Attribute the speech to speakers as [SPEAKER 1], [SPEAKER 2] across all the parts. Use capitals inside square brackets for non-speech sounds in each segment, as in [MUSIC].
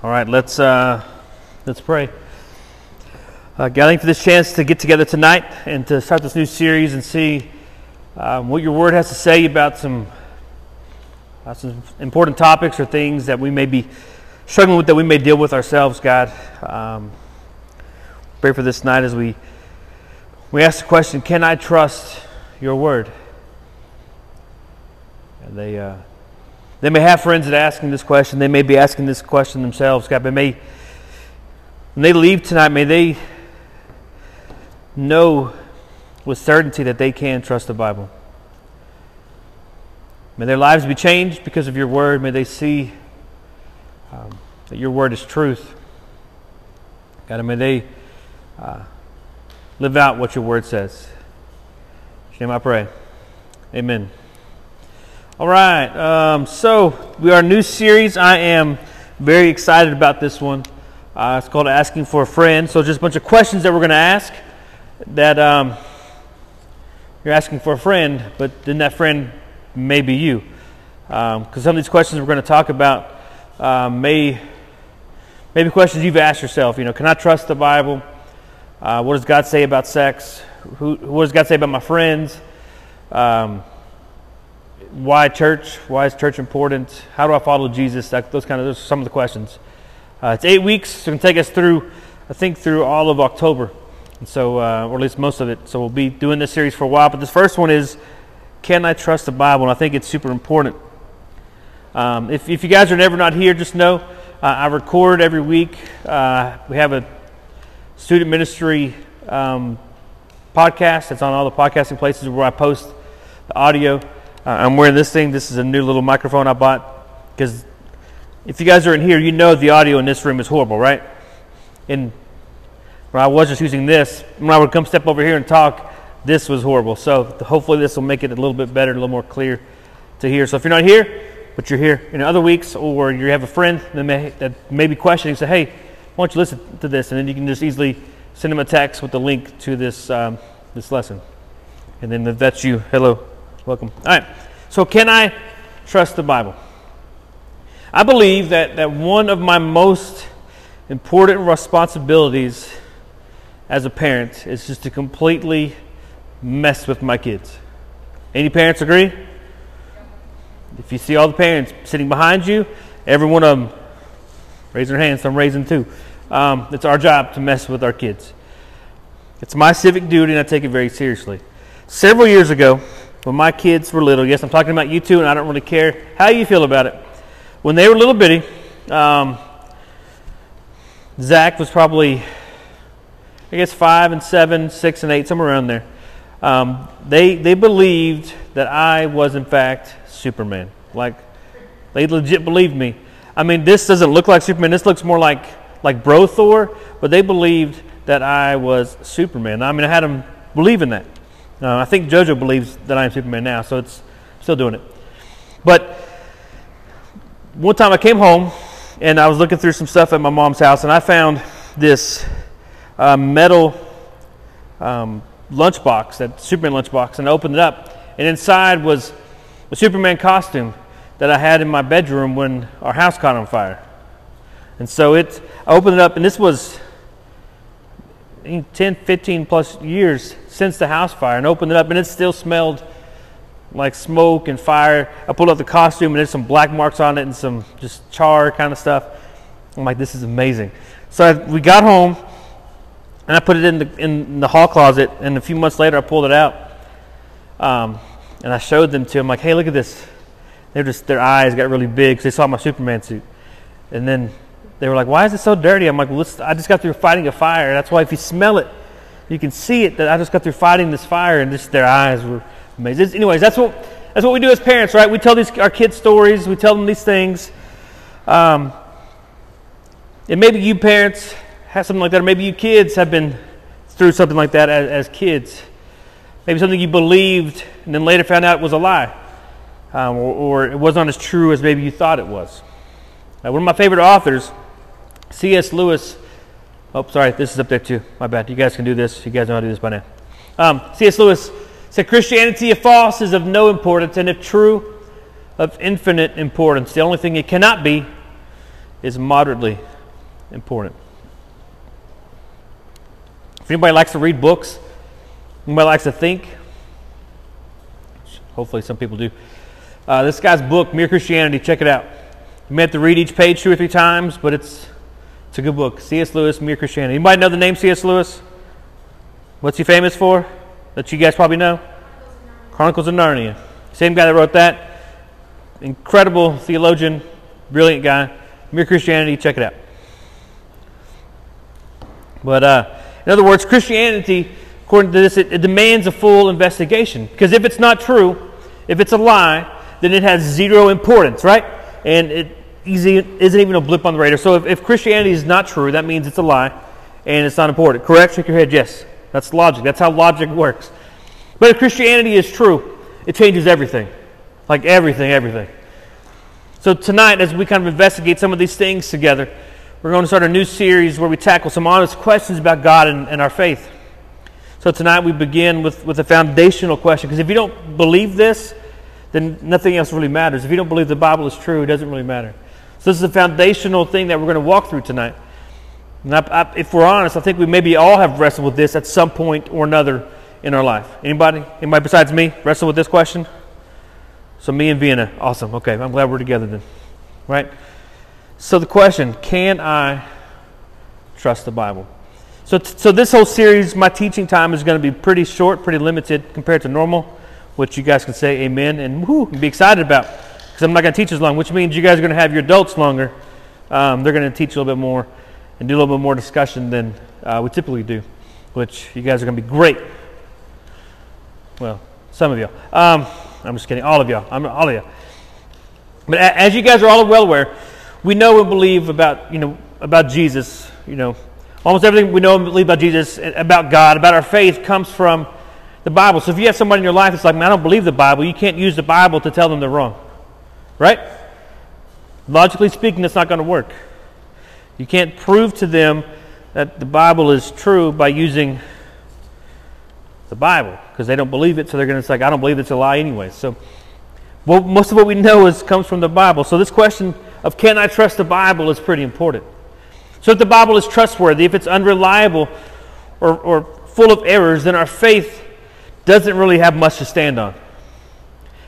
[SPEAKER 1] All right, let's uh, let's pray. Uh, you for this chance to get together tonight and to start this new series and see um, what your word has to say about some uh, some important topics or things that we may be struggling with that we may deal with ourselves. God, um, pray for this night as we we ask the question: Can I trust your word? And they. They may have friends that are asking this question. They may be asking this question themselves. God, but may, when they leave tonight, may they know with certainty that they can trust the Bible. May their lives be changed because of your word. May they see um, that your word is truth. God, and may they uh, live out what your word says. In name I pray. Amen. All right. Um, so we are a new series. I am very excited about this one. Uh, it's called Asking for a Friend. So just a bunch of questions that we're going to ask. That um, you're asking for a friend, but then that friend may be you. Because um, some of these questions we're going to talk about uh, may maybe questions you've asked yourself. You know, can I trust the Bible? Uh, what does God say about sex? Who, what does God say about my friends? Why church? Why is church important? How do I follow Jesus? That, those kind of those are some of the questions. Uh, it's eight weeks. It's going to take us through, I think, through all of October, and so uh, or at least most of it. So we'll be doing this series for a while. But this first one is, can I trust the Bible? And I think it's super important. Um, if, if you guys are never not here, just know uh, I record every week. Uh, we have a student ministry um, podcast. It's on all the podcasting places where I post the audio. Uh, I'm wearing this thing. This is a new little microphone I bought because if you guys are in here, you know the audio in this room is horrible, right? And when I was just using this, when I would come step over here and talk, this was horrible. So hopefully this will make it a little bit better, a little more clear to hear. So if you're not here, but you're here in other weeks, or you have a friend that may, that may be questioning, say, hey, why don't you listen to this? And then you can just easily send them a text with the link to this, um, this lesson. And then if that's you, hello, Welcome. All right. So, can I trust the Bible? I believe that, that one of my most important responsibilities as a parent is just to completely mess with my kids. Any parents agree? If you see all the parents sitting behind you, every one of them raise their hands. I'm raising too. Um, it's our job to mess with our kids. It's my civic duty, and I take it very seriously. Several years ago, when my kids were little, yes, I'm talking about you too, and I don't really care how you feel about it. When they were little bitty, um, Zach was probably, I guess, five and seven, six and eight, somewhere around there. Um, they they believed that I was in fact Superman. Like they legit believed me. I mean, this doesn't look like Superman. This looks more like like Bro Thor, but they believed that I was Superman. I mean, I had them believe in that. Uh, I think JoJo believes that I am Superman now, so it's still doing it. But one time I came home and I was looking through some stuff at my mom's house, and I found this uh, metal um, lunchbox, that Superman lunchbox, and I opened it up, and inside was a Superman costume that I had in my bedroom when our house caught on fire. And so it, I opened it up, and this was 10, 15 plus years since the house fire and opened it up, and it still smelled like smoke and fire. I pulled out the costume, and there's some black marks on it and some just char kind of stuff. I'm like, this is amazing. So I, we got home, and I put it in the, in the hall closet, and a few months later, I pulled it out. Um, and I showed them to them, like, hey, look at this. They're just, their eyes got really big because they saw my Superman suit. And then they were like, why is it so dirty? I'm like, well, I just got through fighting a fire. That's why if you smell it, you can see it that I just got through fighting this fire, and just their eyes were amazing. Anyways, that's what that's what we do as parents, right? We tell these our kids stories. We tell them these things. Um, and maybe you parents have something like that, or maybe you kids have been through something like that as, as kids. Maybe something you believed and then later found out was a lie, um, or, or, it wasn't as true as maybe you thought it was. Uh, one of my favorite authors, C.S. Lewis Oh, sorry, this is up there too. My bad. You guys can do this. You guys know how to do this by now. Um, C.S. Lewis said Christianity, if false, is of no importance, and if true, of infinite importance. The only thing it cannot be is moderately important. If anybody likes to read books, anybody likes to think, hopefully some people do. Uh, this guy's book, Mere Christianity, check it out. You may have to read each page two or three times, but it's it's a good book. C.S. Lewis, Mere Christianity. Anybody know the name C.S. Lewis? What's he famous for? That you guys probably know? Chronicles of Narnia. Same guy that wrote that. Incredible theologian, brilliant guy. Mere Christianity, check it out. But uh, in other words, Christianity, according to this, it, it demands a full investigation. Because if it's not true, if it's a lie, then it has zero importance, right? And it isn't even a blip on the radar. So if, if Christianity is not true, that means it's a lie and it's not important. Correct? Shake your head, yes. That's logic. That's how logic works. But if Christianity is true, it changes everything. Like everything, everything. So tonight, as we kind of investigate some of these things together, we're going to start a new series where we tackle some honest questions about God and, and our faith. So tonight we begin with, with a foundational question. Because if you don't believe this, then nothing else really matters. If you don't believe the Bible is true, it doesn't really matter. So this is a foundational thing that we're going to walk through tonight. And I, I, if we're honest, I think we maybe all have wrestled with this at some point or another in our life. Anybody? Anybody besides me wrestle with this question? So me and Vienna, awesome. Okay, I'm glad we're together then. Right? So the question, can I trust the Bible? So, so this whole series, my teaching time is going to be pretty short, pretty limited compared to normal, which you guys can say amen and whoo, be excited about because I'm not going to teach as long, which means you guys are going to have your adults longer. Um, they're going to teach a little bit more and do a little bit more discussion than uh, we typically do, which you guys are going to be great. Well, some of you. Um, I'm just kidding. All of y'all. I'm all of y'all. But as you guys are all well aware, we know and believe about you know about Jesus. You know, almost everything we know and believe about Jesus, about God, about our faith comes from the Bible. So if you have somebody in your life that's like, man, I don't believe the Bible, you can't use the Bible to tell them they're wrong, right? Logically speaking, that's not going to work. You can't prove to them that the Bible is true by using the Bible because they don't believe it, so they're going to say, I don't believe it's a lie anyway. So well, most of what we know is comes from the Bible. So this question of can I trust the Bible is pretty important. So if the Bible is trustworthy, if it's unreliable or, or full of errors, then our faith doesn't really have much to stand on.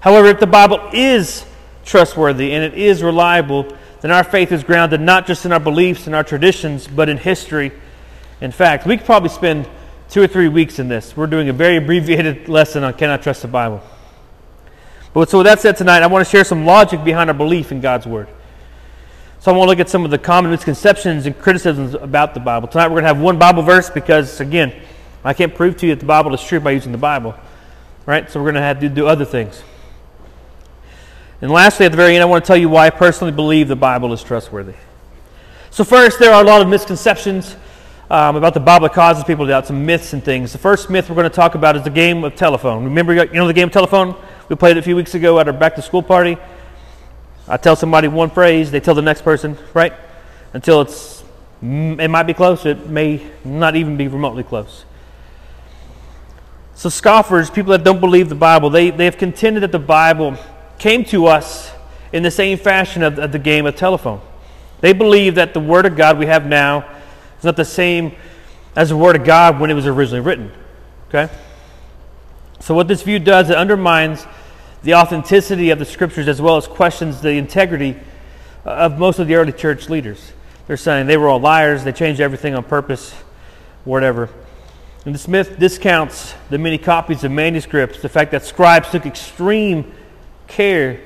[SPEAKER 1] However, if the Bible is trustworthy and it is reliable, then our faith is grounded not just in our beliefs and our traditions, but in history. In fact, we could probably spend two or three weeks in this. We're doing a very abbreviated [LAUGHS] lesson on Can I Trust the Bible? But so with that said tonight, I want to share some logic behind our belief in God's Word. So I want to look at some of the common misconceptions and criticisms about the Bible. Tonight we're going to have one Bible verse because, again, I can't prove to you that the Bible is true by using the Bible. Right? So we're going to have to do other things. And lastly, at the very end, I want to tell you why I personally believe the Bible is trustworthy. So, first, there are a lot of misconceptions um, about the Bible that causes people to doubt, some myths and things. The first myth we're going to talk about is the game of telephone. Remember, you know the game of telephone? We played it a few weeks ago at our back to school party. I tell somebody one phrase, they tell the next person, right? Until it's, it might be close, it may not even be remotely close. So, scoffers, people that don't believe the Bible, they, they have contended that the Bible came to us in the same fashion of, of the game of telephone. They believe that the Word of God we have now is not the same as the Word of God when it was originally written. Okay? So, what this view does, it undermines the authenticity of the Scriptures as well as questions the integrity of most of the early church leaders. They're saying they were all liars, they changed everything on purpose, whatever. And the Smith discounts the many copies of manuscripts, the fact that scribes took extreme care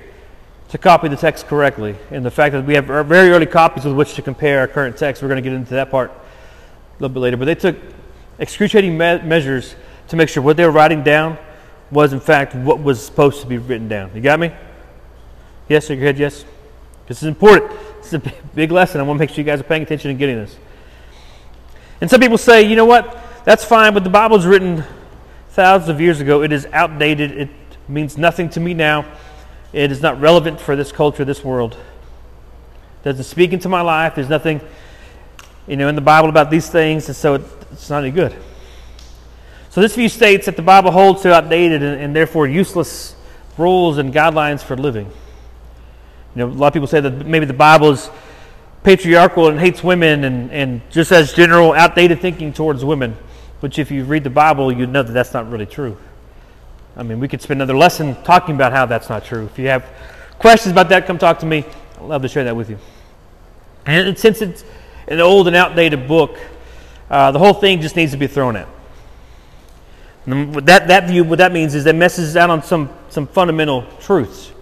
[SPEAKER 1] to copy the text correctly. And the fact that we have er, very early copies with which to compare our current text, we're going to get into that part a little bit later. But they took excruciating me- measures to make sure what they were writing down was, in fact, what was supposed to be written down. You got me? Yes, shake your head, yes. This is important. This is a big lesson. I want to make sure you guys are paying attention and getting this. And some people say, you know what? That's fine, but the Bible was written thousands of years ago. It is outdated. It means nothing to me now. It is not relevant for this culture, this world. It doesn't speak into my life. There's nothing, you know, in the Bible about these things, and so it, it's not any good. So this view states that the Bible holds to outdated and, and therefore useless rules and guidelines for living. You know, a lot of people say that maybe the Bible is patriarchal and hates women and, and just has general outdated thinking towards women, which, if you read the Bible, you'd know that that's not really true. I mean, we could spend another lesson talking about how that's not true. If you have questions about that, come talk to me. I'd love to share that with you. And since it's an old and outdated book, uh, the whole thing just needs to be thrown out. That, that view, what that means is that messes out on some, some fundamental truths.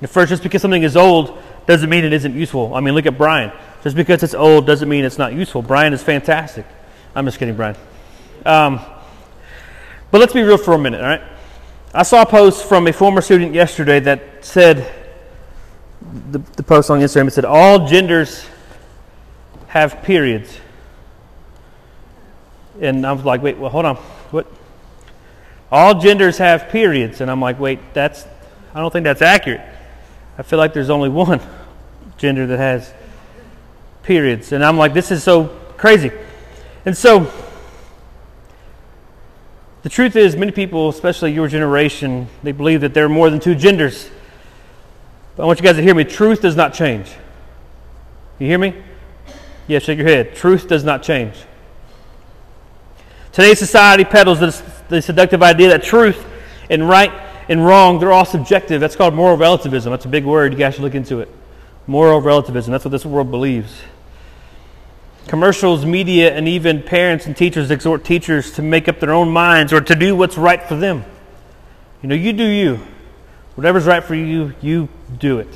[SPEAKER 1] And first, just because something is old doesn't mean it isn't useful. I mean, look at Brian. Just because it's old doesn't mean it's not useful. Brian is fantastic. I'm just kidding, Brian. Um, but let's be real for a minute, all right? I saw a post from a former student yesterday that said, the, the post on Instagram, it said, all genders have periods. And I was like, wait, well, hold on. What? All genders have periods. And I'm like, wait, that's, I don't think that's accurate. I feel like there's only one gender that has periods. And I'm like, this is so crazy. And so, the truth is, many people, especially your generation, they believe that there are more than two genders. But I want you guys to hear me. Truth does not change. You hear me? Yeah, shake your head. Truth does not change. Today's society peddles this, the seductive idea that truth and right and wrong, they're all subjective. That's called moral relativism. That's a big word. You guys should look into it. Moral relativism. That's what this world believes. Commercials, media, and even parents and teachers exhort teachers to make up their own minds or to do what's right for them. You know, you do you. Whatever's right for you, you do it.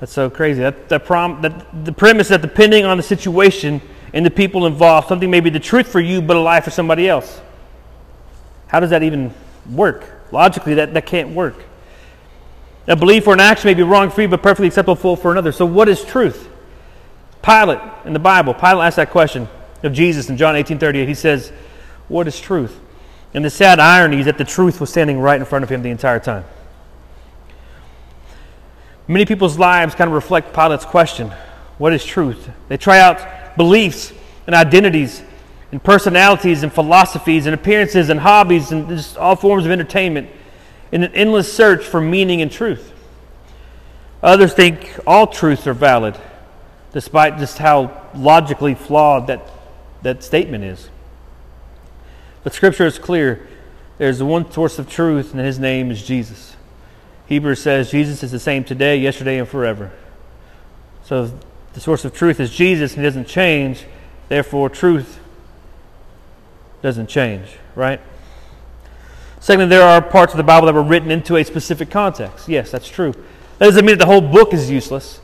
[SPEAKER 1] That's so crazy. That, that, prom, that the premise that depending on the situation and the people involved, something may be the truth for you, but a lie for somebody else. How does that even work? Logically, that, that can't work. A belief or an action may be wrong for you, but perfectly acceptable for another. So, what is truth? Pilate in the Bible, Pilate asked that question of Jesus in John 18 38. He says, What is truth? And the sad irony is that the truth was standing right in front of him the entire time. Many people's lives kind of reflect Pilate's question What is truth? They try out beliefs and identities and personalities and philosophies and appearances and hobbies and just all forms of entertainment in an endless search for meaning and truth. Others think all truths are valid, despite just how logically flawed that, that statement is. But Scripture is clear. There's one source of truth, and his name is Jesus. Hebrews says Jesus is the same today, yesterday, and forever. So the source of truth is Jesus, and he doesn't change. Therefore, truth doesn't change, right? Secondly, there are parts of the Bible that were written into a specific context. Yes, that's true. That doesn't mean that the whole book is useless.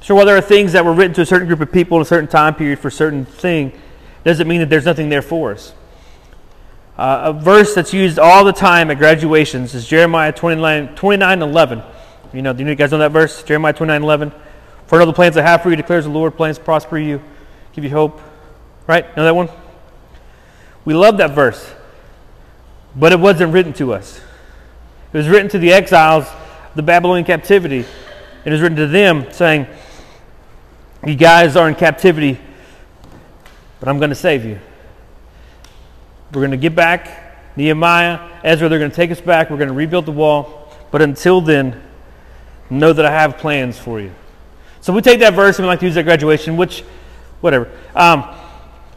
[SPEAKER 1] Sure, while there are things that were written to a certain group of people in a certain time period for a certain thing, doesn't mean that there's nothing there for us. Uh, a verse that's used all the time at graduations is Jeremiah 29, 29 11. You know, do you guys know that verse? Jeremiah 29 11. For all the plans I have for you, declares the Lord, plans prosper you, give you hope. Right? Know that one? We love that verse. But it wasn't written to us. It was written to the exiles, the Babylonian captivity. It was written to them saying, You guys are in captivity, but I'm going to save you. We're going to get back. Nehemiah, Ezra, they're going to take us back. We're going to rebuild the wall. But until then, know that I have plans for you. So we take that verse and we like to use that graduation, which, whatever. Um,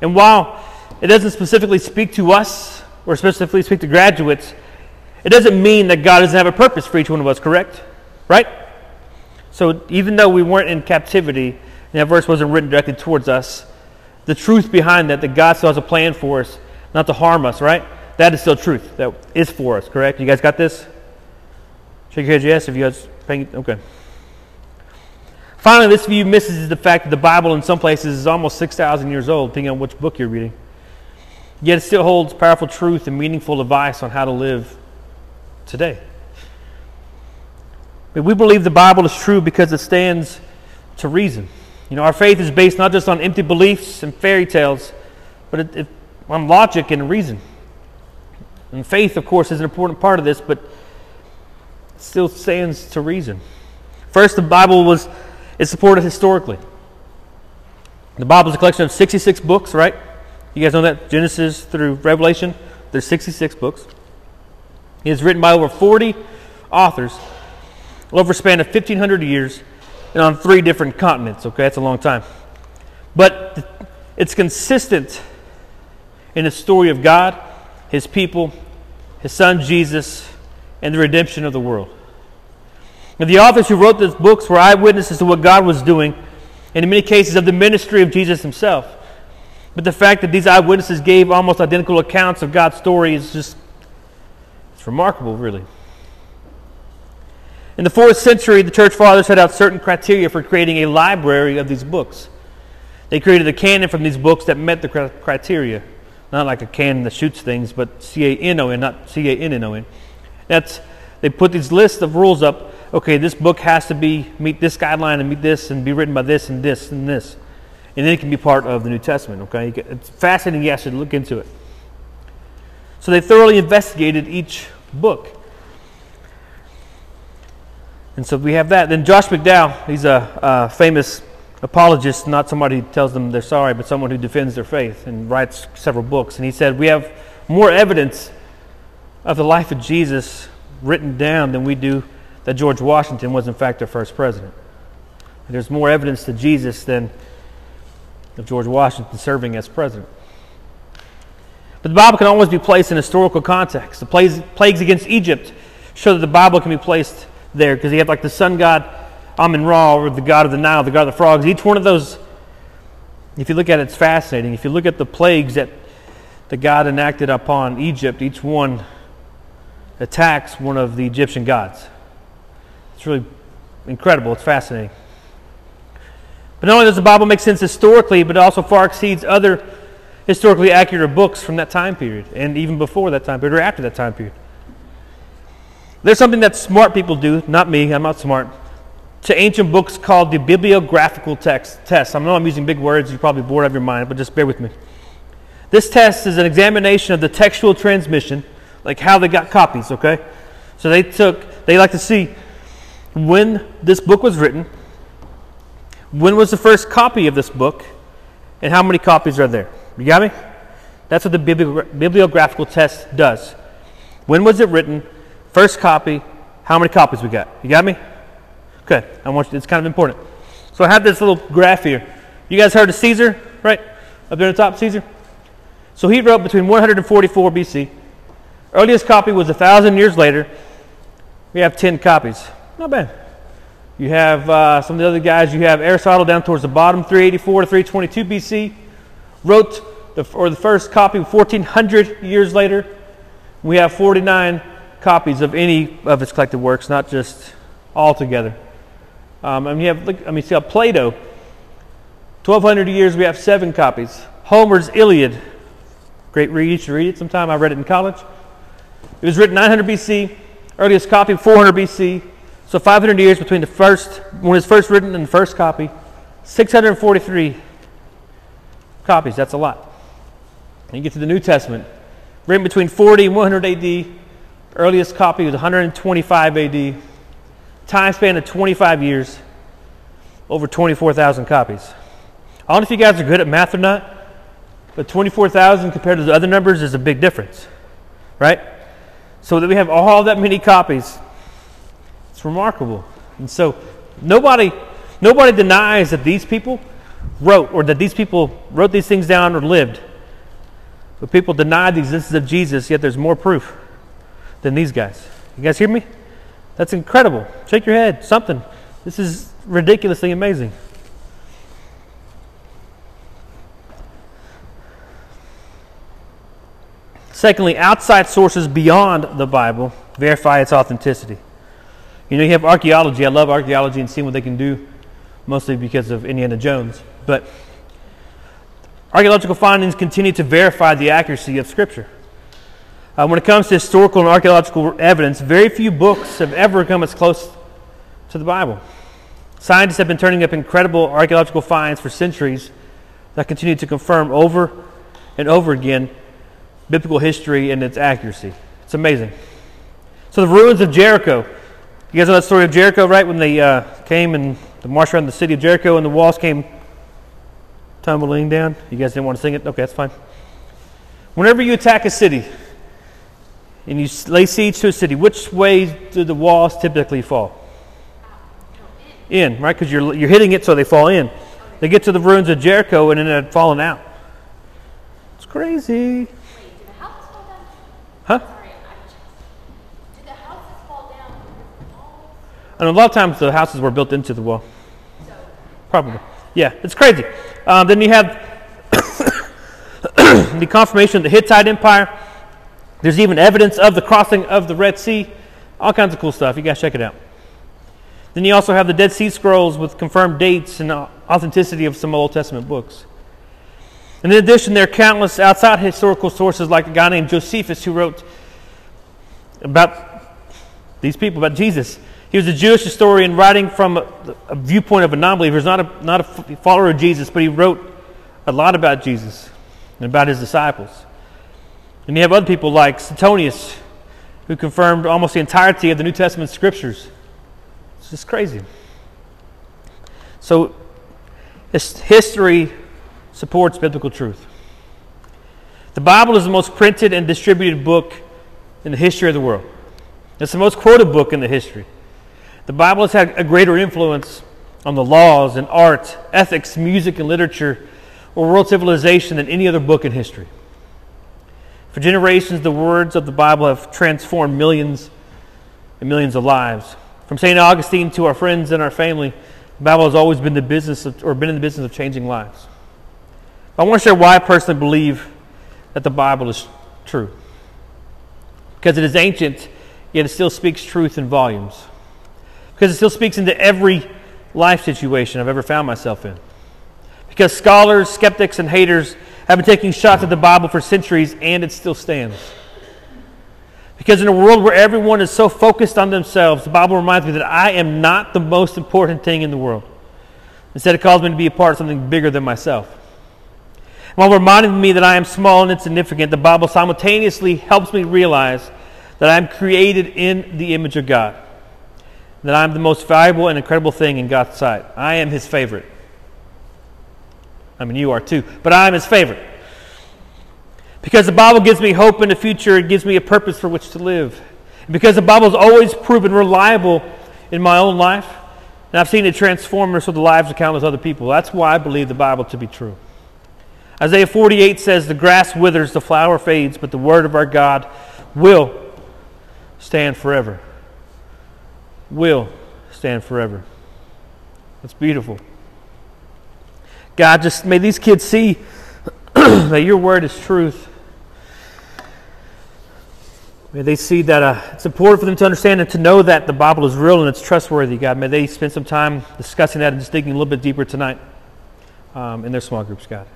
[SPEAKER 1] and while it doesn't specifically speak to us or specifically speak to graduates, it doesn't mean that God doesn't have a purpose for each one of us, correct? Right? So even though we weren't in captivity, that verse wasn't written directly towards us, the truth behind that, that God still has a plan for us, not to harm us, right? That is still truth. That is for us, correct? You guys got this? Shake your head yes if you guys paying okay. Finally, this view misses the fact that the Bible in some places is almost 6,000 years old, depending on which book you're reading. Yet it still holds powerful truth and meaningful advice on how to live today. But we believe the Bible is true because it stands to reason. You know, our faith is based not just on empty beliefs and fairy tales, but it, it, on logic and reason. And faith, of course, is an important part of this, but it still stands to reason. First, the Bible was is supported historically. The Bible is a collection of 66 books, right? You guys know that? Genesis through Revelation. There's 66 books. It is written by over 40 authors. over a span of 1,500 years and on three different continents. Okay, that's a long time. But it's consistent in the story of God, His people, His Son Jesus, and the redemption of the world. And the authors who wrote these books were eyewitnesses to what God was doing, and in many cases of the ministry of Jesus Himself. But the fact that these eyewitnesses gave almost identical accounts of God's story is just it's remarkable, really. In the fourth century, the church fathers set out certain criteria for creating a library of these books. They created a canon from these books that met the criteria. Not like a cannon that shoots things, but C A N O N, not C A N N O N. That's they put these lists of rules up. Okay, this book has to be meet this guideline and meet this and be written by this and this and this and then it can be part of the New Testament. Okay, it's fascinating. You should look into it. So they thoroughly investigated each book. And so we have that. Then Josh McDowell, he's a, a famous apologist, not somebody who tells them they're sorry, but someone who defends their faith and writes several books. And he said, We have more evidence of the life of Jesus written down than we do that George Washington was, in fact, our first president. There's more evidence to Jesus than of George Washington serving as president. But the Bible can always be placed in historical context. The plagues, against Egypt show that the Bible can be placed there because you have like the sun god Amun Ra or the god of the Nile, the god of the frogs. Each one of those, if you look at it, it's fascinating. If you look at the plagues that the God enacted upon Egypt, each one attacks one of the Egyptian gods. It's really incredible. It's fascinating. But not only does the Bible make sense historically, but it also far exceeds other historically accurate books from that time period, and even before that time period or after that time period. There's something that smart people do, not me, I'm not smart, to ancient books called the bibliographical text test. I know I'm using big words, you're probably bored out of your mind, but just bear with me. This test is an examination of the textual transmission, like how they got copies, okay? So they took, they like to see when this book was written, when was the first copy of this book? And how many copies are there? You got me? That's what the bibliographical test does. When was it written? First copy. How many copies we got? You got me? Okay. I want you, it's kind of important. So I have this little graph here. You guys heard of Caesar, right? Up there on the top, Caesar? So he wrote between 144 BC. Earliest copy was a thousand years later. We have 10 copies. Not bad. You have uh, some of the other guys. You have Aristotle down towards the bottom, 384 to 322 BC. Wrote the, or the first copy 1400 years later. We have 49 copies of any of his collected works, not just all together. Um, and you have, look, I mean, see how Plato, 1200 years, we have seven copies. Homer's Iliad, great read. You should read it sometime. I read it in college. It was written 900 BC. Earliest copy 400 BC. So 500 years between the first, when it's first written and the first copy, 643 copies. That's a lot. And you get to the New Testament, written between 40 and 100 AD. Earliest copy was 125 AD. Time span of 25 years, over 24,000 copies. I don't know if you guys are good at math or not, but 24,000 compared to the other numbers is a big difference, right? So that we have all that many copies remarkable. And so nobody nobody denies that these people wrote or that these people wrote these things down or lived. But people deny the existence of Jesus, yet there's more proof than these guys. You guys hear me? That's incredible. Shake your head. Something. This is ridiculously amazing. Secondly, outside sources beyond the Bible verify its authenticity. You know, you have archaeology. I love archaeology and seeing what they can do, mostly because of Indiana Jones. But archaeological findings continue to verify the accuracy of Scripture. Uh, when it comes to historical and archaeological evidence, very few books have ever come as close to the Bible. Scientists have been turning up incredible archaeological finds for centuries that continue to confirm over and over again biblical history and its accuracy. It's amazing. So, the ruins of Jericho you guys know that story of Jericho, right? When they uh, came and the march around the city of Jericho and the walls came tumbling down. You guys didn't want to sing it? Okay, that's fine. Whenever you attack a city and you lay siege to a city, which way do the walls typically fall? in, right? Because you're, you're hitting it so they fall in. They get to the ruins of Jericho and then they're falling out. It's crazy.
[SPEAKER 2] Wait, did the houses fall down?
[SPEAKER 1] Huh?
[SPEAKER 2] Sorry, I just. Did the houses fall down because of the walls?
[SPEAKER 1] And a lot of times the houses were built into the wall. Probably. Yeah, it's crazy. Um, then you have [COUGHS] the confirmation of the Hittite Empire. There's even evidence of the crossing of the Red Sea. All kinds of cool stuff. You guys check it out. Then you also have the Dead Sea Scrolls with confirmed dates and authenticity of some Old Testament books. And in addition, there are countless outside historical sources, like a guy named Josephus who wrote about these people, about Jesus. He was a Jewish historian writing from a, a viewpoint of a non believer. He's not a, not a follower of Jesus, but he wrote a lot about Jesus and about his disciples. And you have other people like Suetonius, who confirmed almost the entirety of the New Testament scriptures. It's just crazy. So, history supports biblical truth. The Bible is the most printed and distributed book in the history of the world. It's the most quoted book in the history. The Bible has had a greater influence on the laws and art, ethics, music, and literature, or world civilization than any other book in history. For generations, the words of the Bible have transformed millions and millions of lives. From St. Augustine to our friends and our family, the Bible has always been the business of, or been in the business of changing lives. I want to share why I personally believe that the Bible is true. Because it is ancient, yet it still speaks truth in volumes. Because it still speaks into every life situation I've ever found myself in. Because scholars, skeptics, and haters have been taking shots at the Bible for centuries, and it still stands. Because in a world where everyone is so focused on themselves, the Bible reminds me that I am not the most important thing in the world. Instead, it calls me to be a part of something bigger than myself. While reminding me that I am small and insignificant, the Bible simultaneously helps me realize that I am created in the image of God, that I am the most valuable and incredible thing in God's sight. I am His favorite. I mean, you are too, but I am His favorite. Because the Bible gives me hope in the future, it gives me a purpose for which to live. Because the Bible's always proven reliable in my own life, and I've seen it transform so the lives of countless other people. That's why I believe the Bible to be true. Isaiah 48 says, The grass withers, the flower fades, but the word of our God will stand forever. Will stand forever. That's beautiful. God, just may these kids see [CLEARS THROAT] that your word is truth. May they see that uh, it's important for them to understand and to know that the Bible is real and it's trustworthy, God. May they spend some time discussing that and just digging a little bit deeper tonight um, in their small groups, God.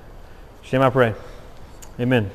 [SPEAKER 1] Shame I pray. Amen.